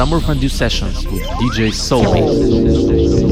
Summer Fondue Sessions with DJ Soulmate.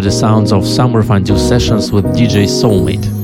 To the sounds of Summer Fondue sessions with DJ Soulmate.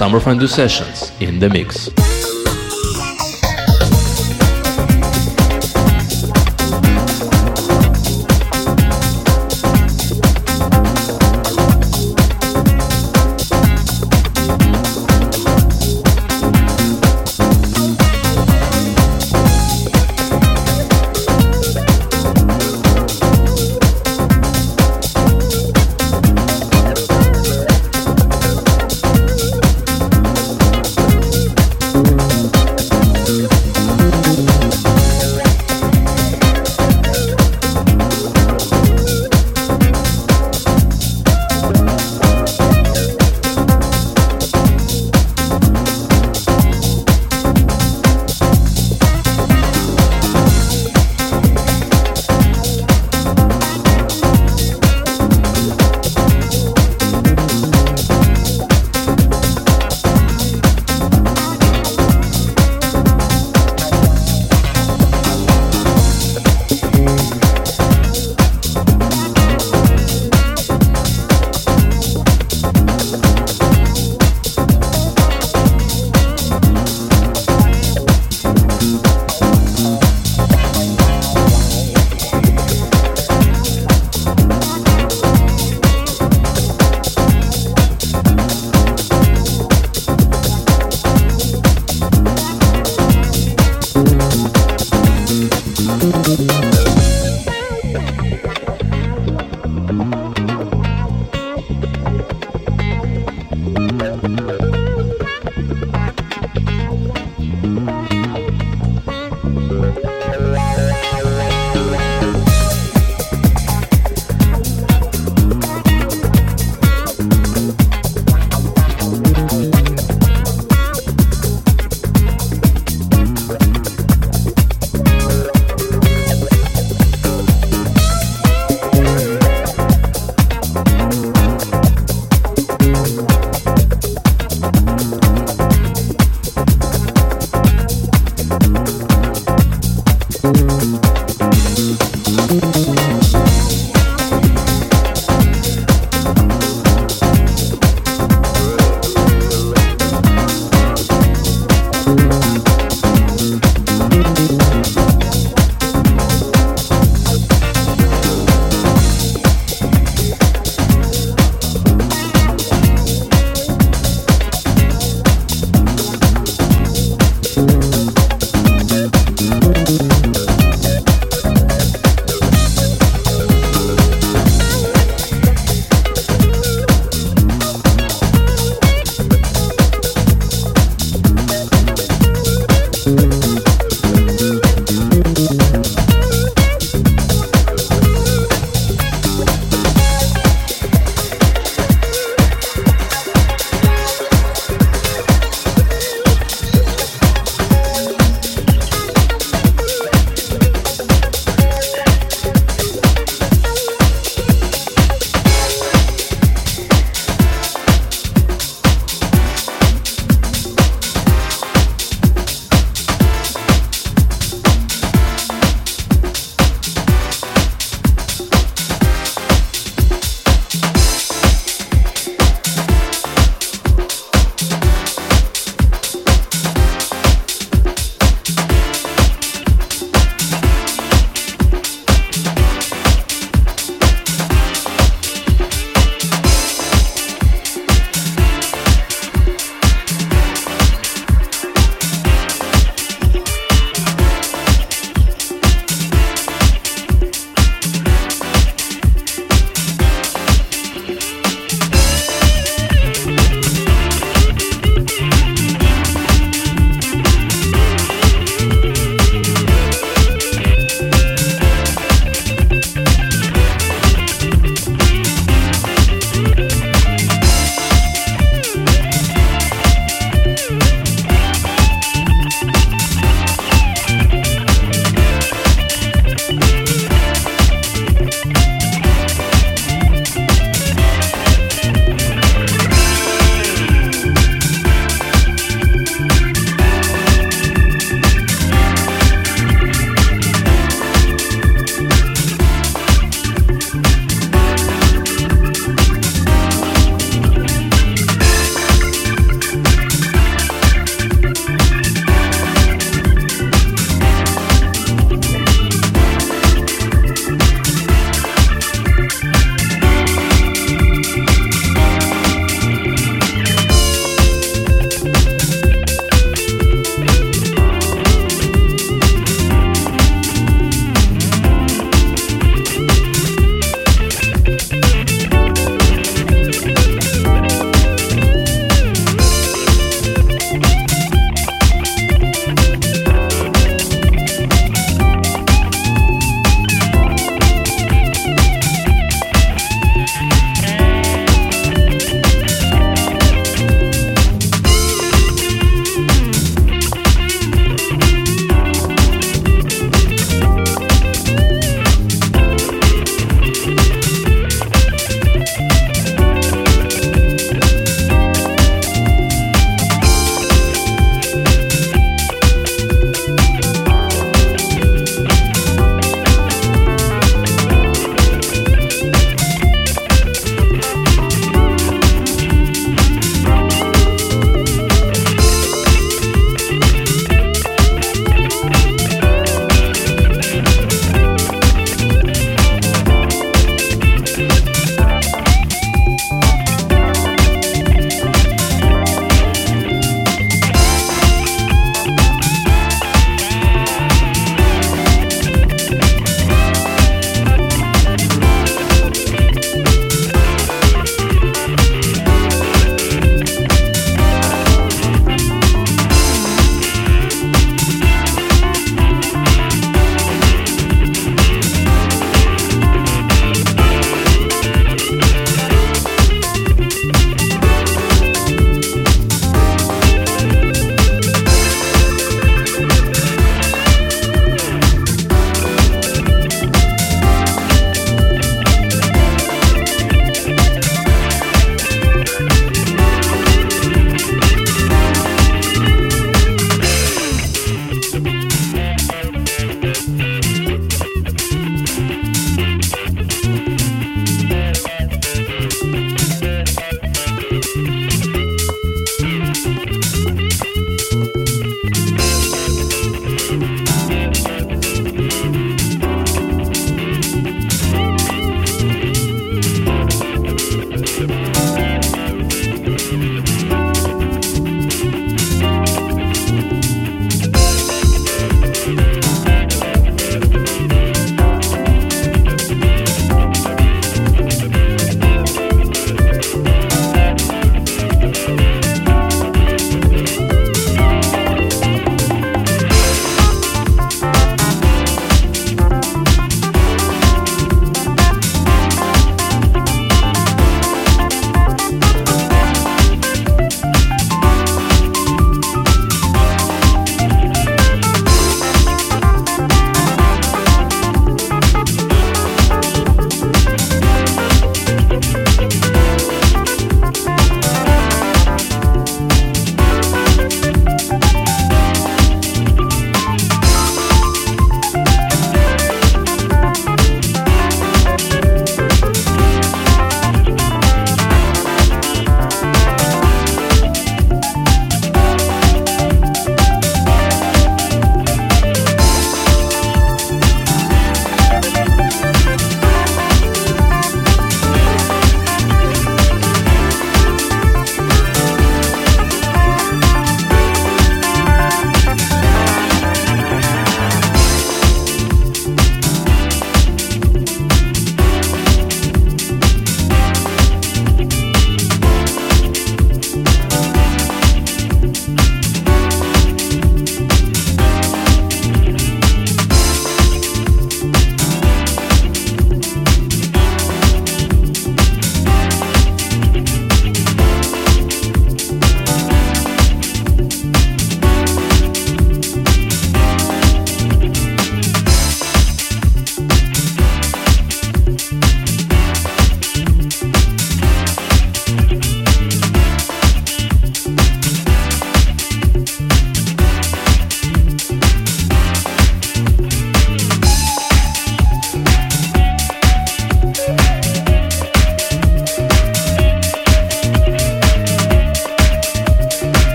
Summer Fondue Sessions in the mix.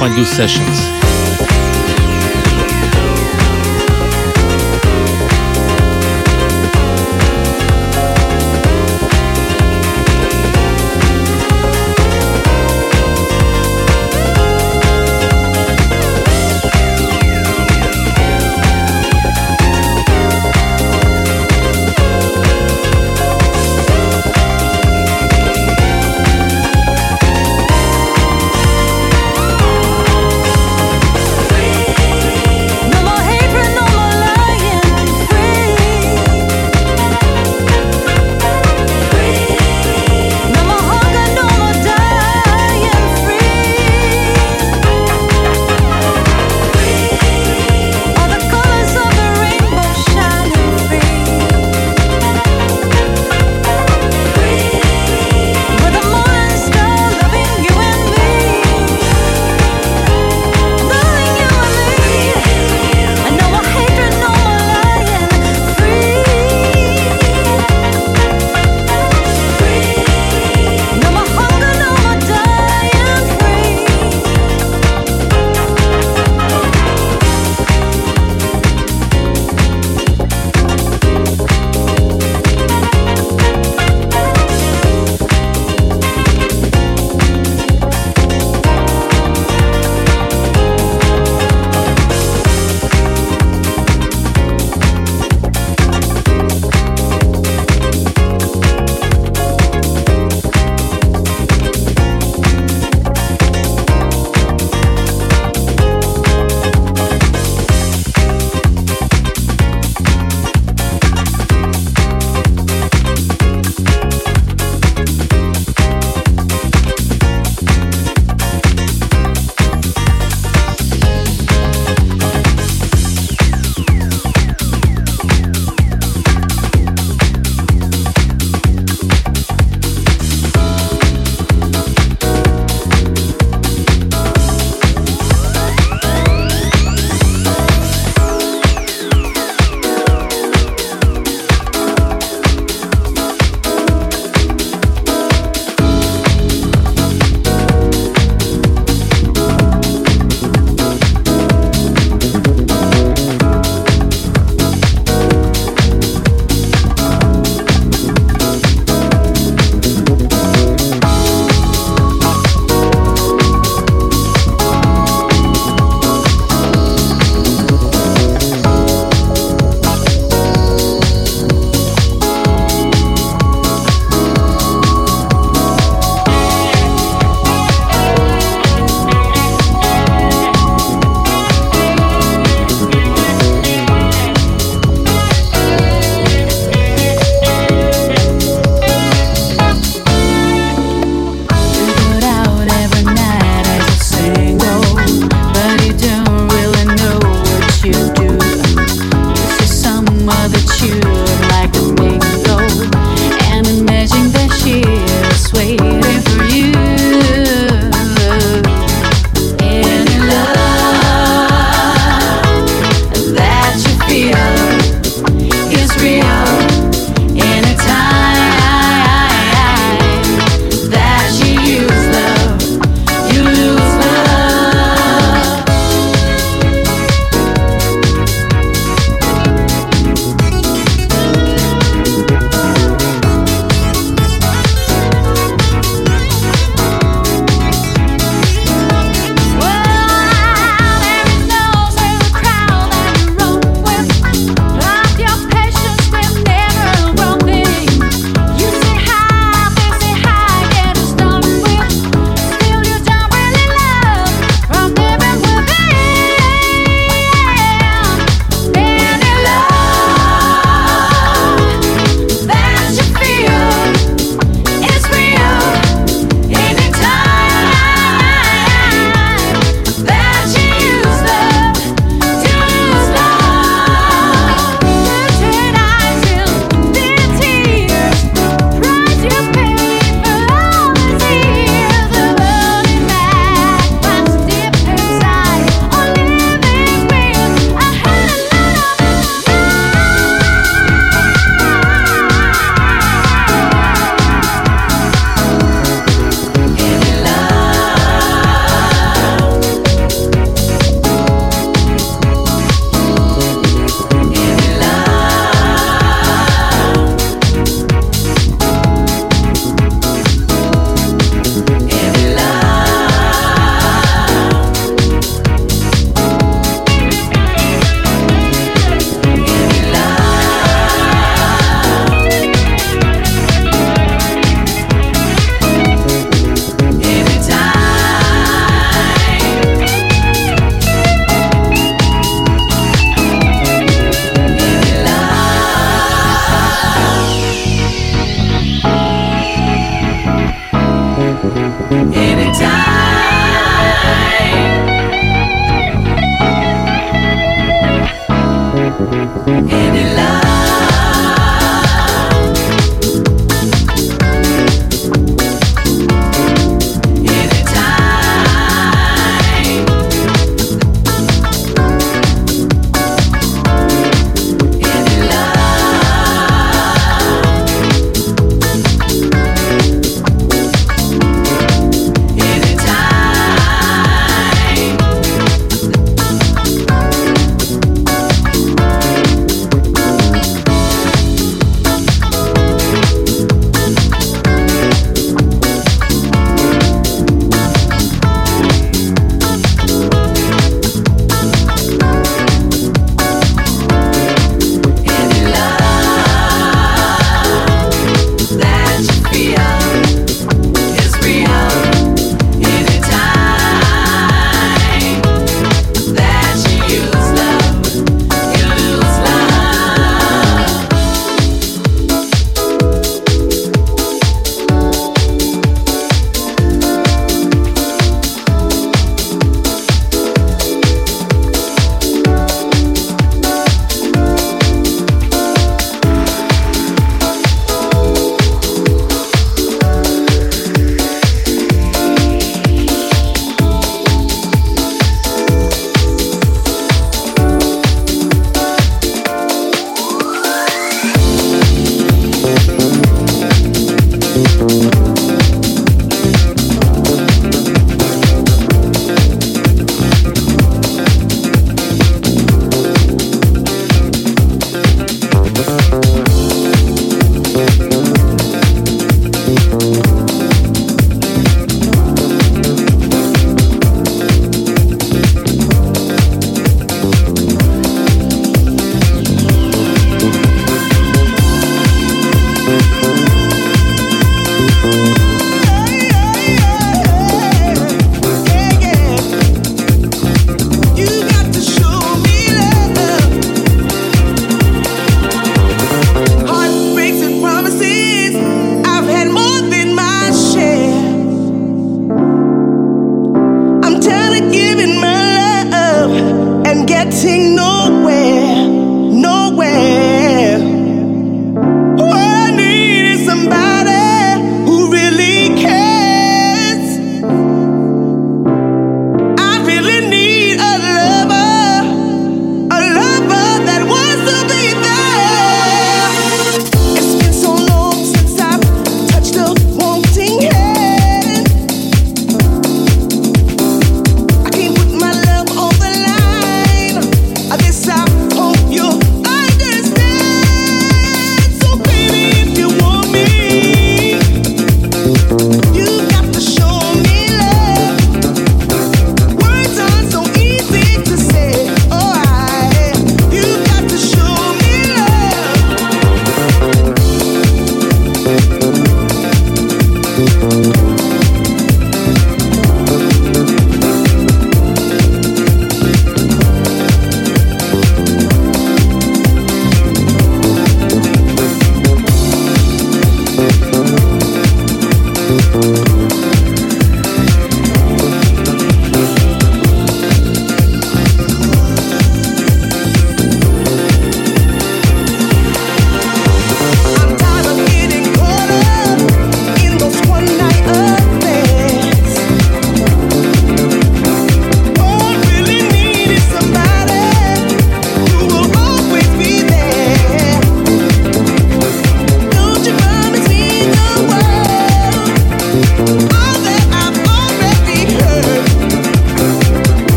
Summer Fondue Sessions.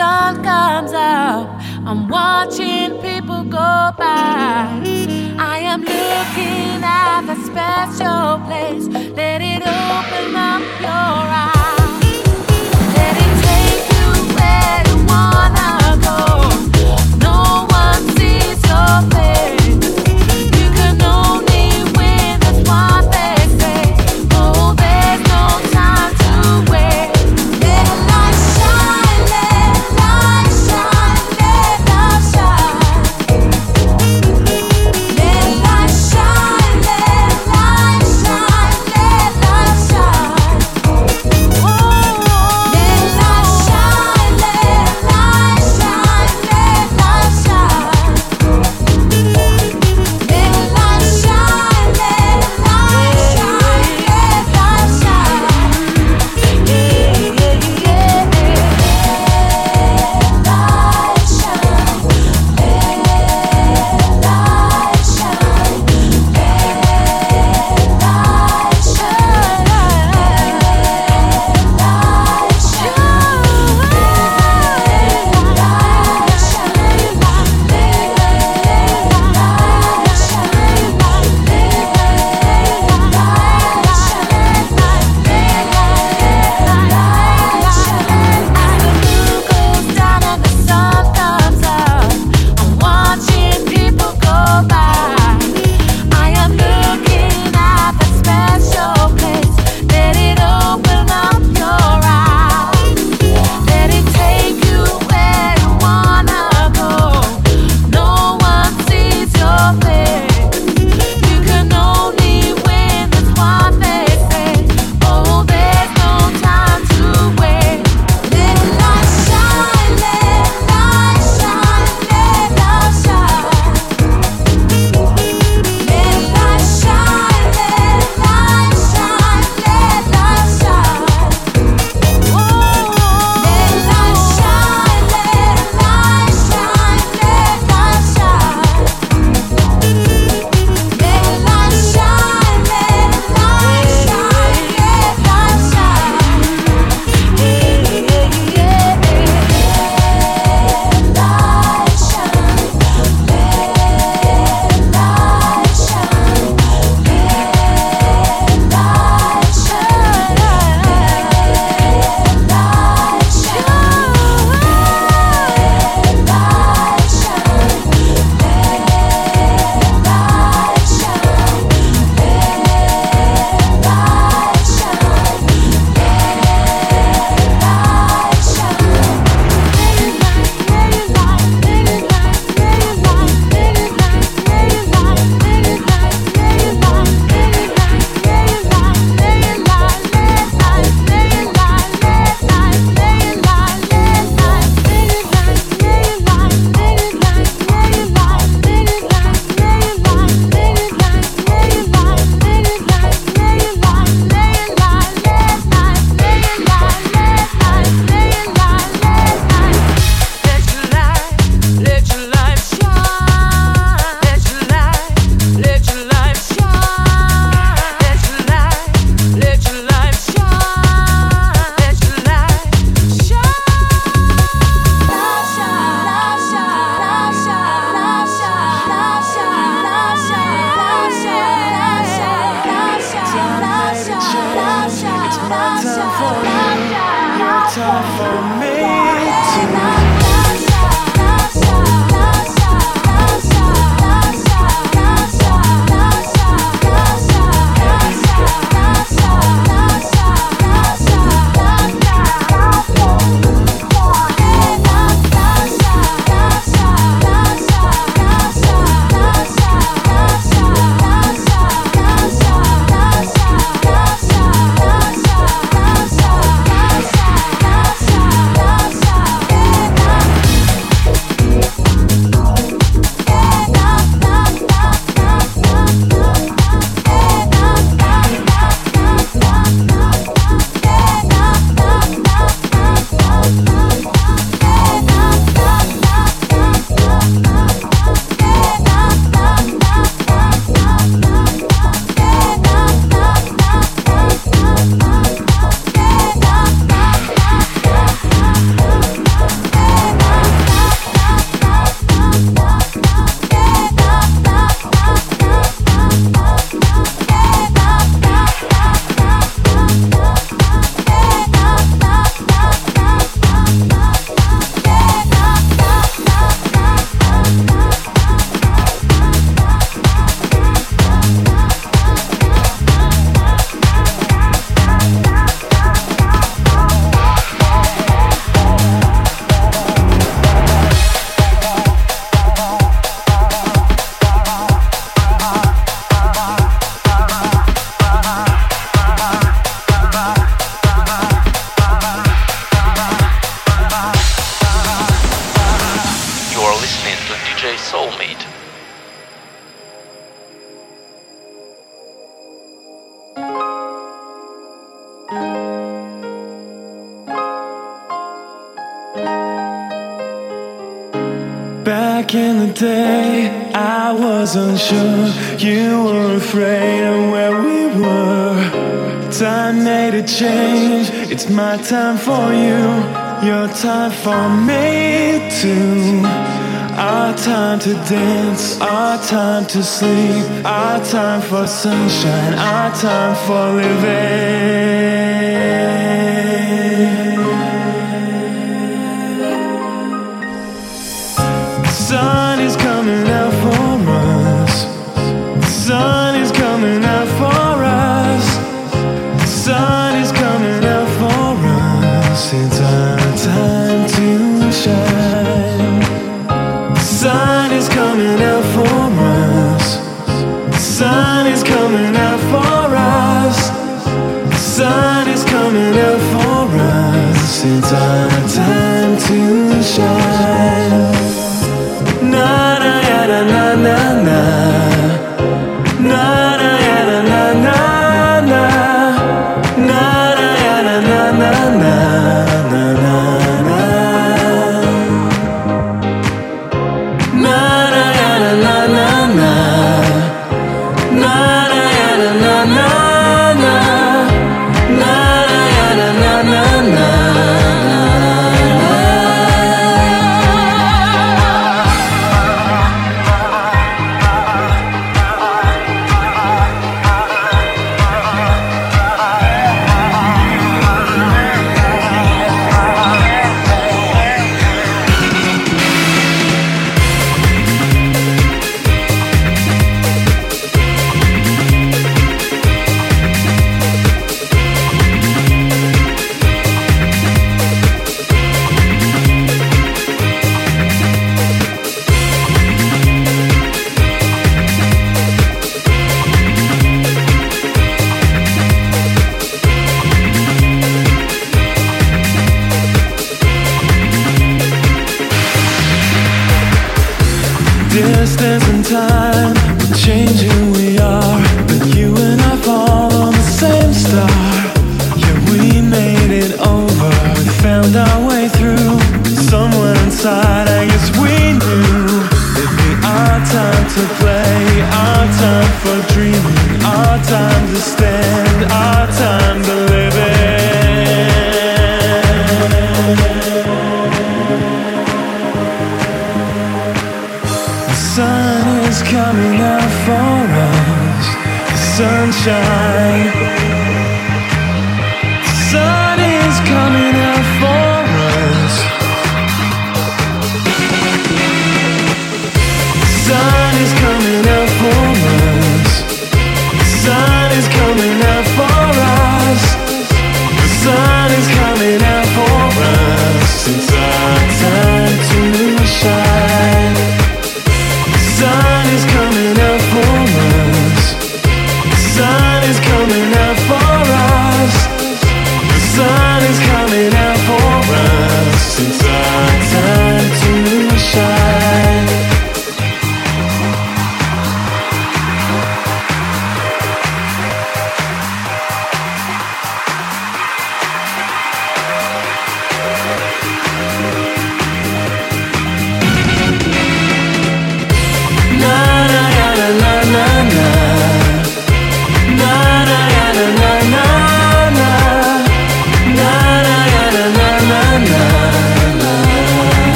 sun comes up, I'm watching people go by. I am looking at the special place. Let it open up your eyes. dance, our time to sleep, our time for sunshine, our time for living.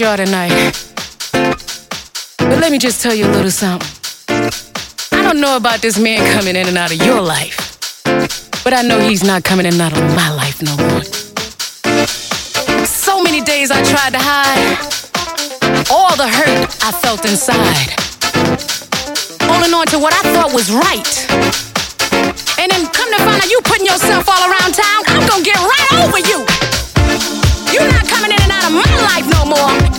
Y'all tonight, but let me just tell you a little something. I don't know about this man coming in and out of your life, but I know he's not coming in and out of my life no more. So many days I tried to hide all the hurt I felt inside, holding on to what I thought was right. And then come to find out you putting yourself all around town, I'm gonna get right over you. You're not coming in and out of my life no more.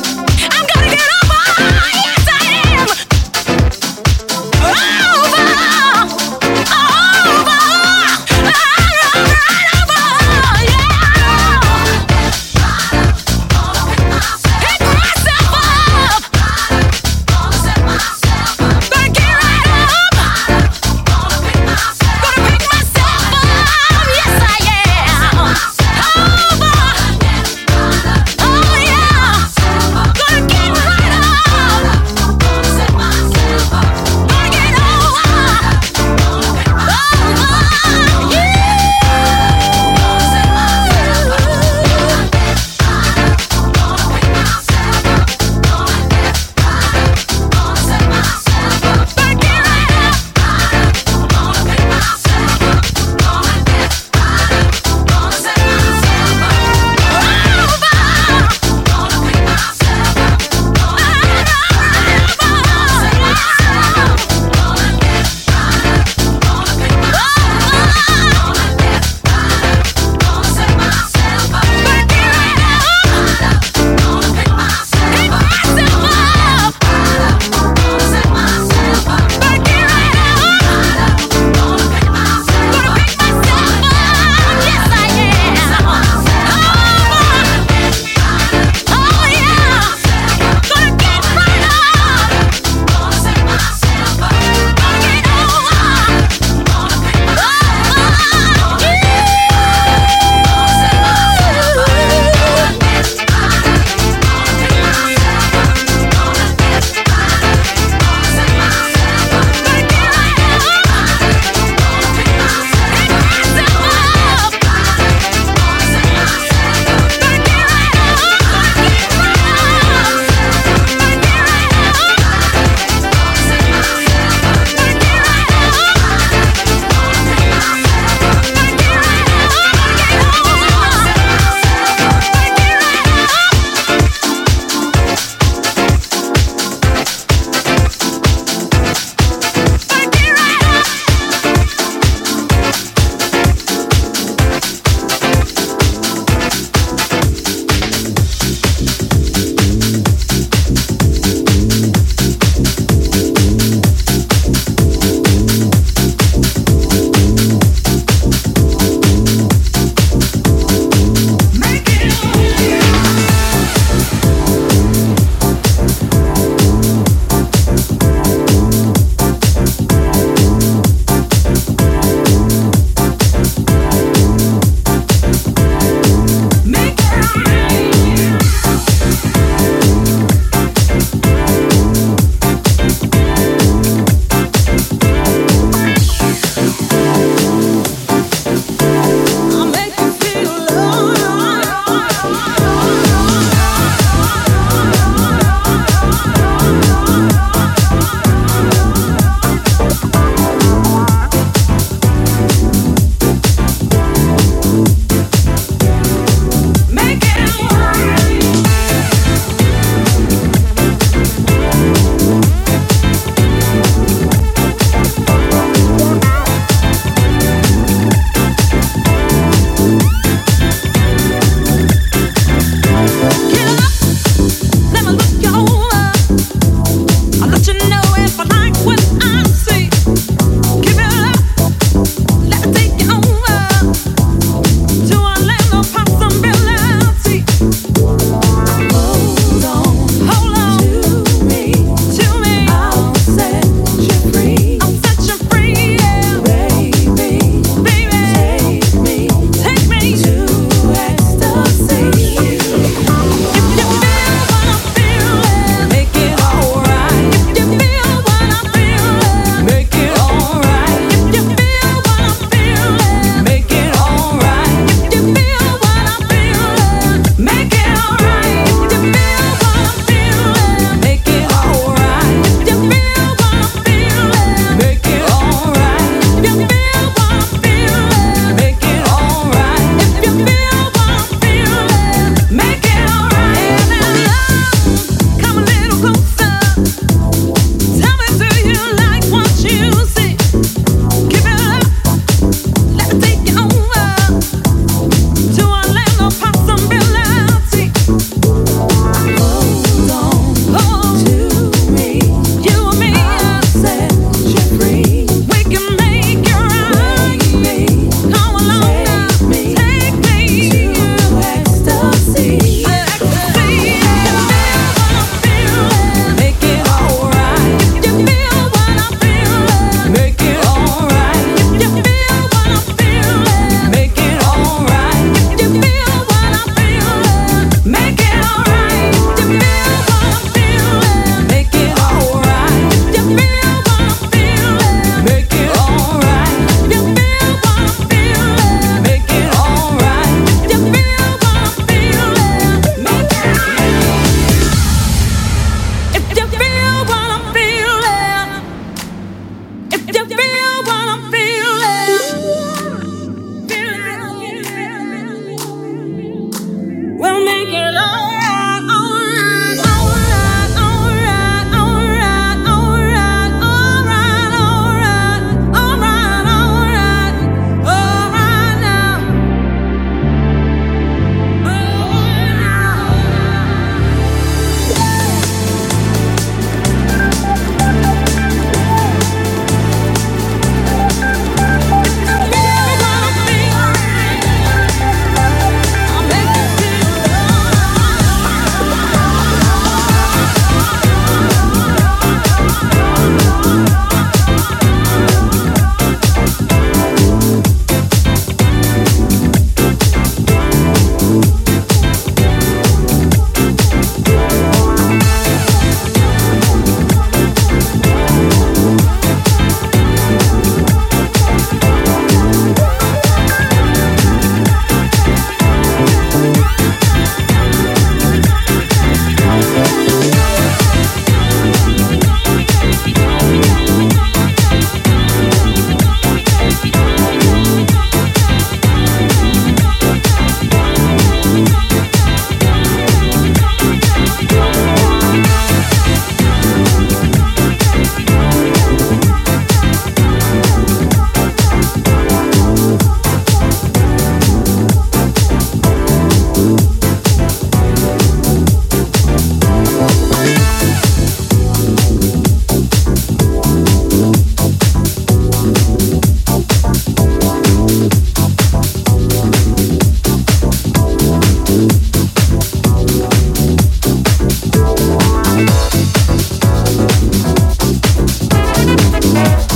Yeah.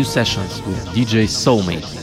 Fondue Sessions with DJ Soulmate.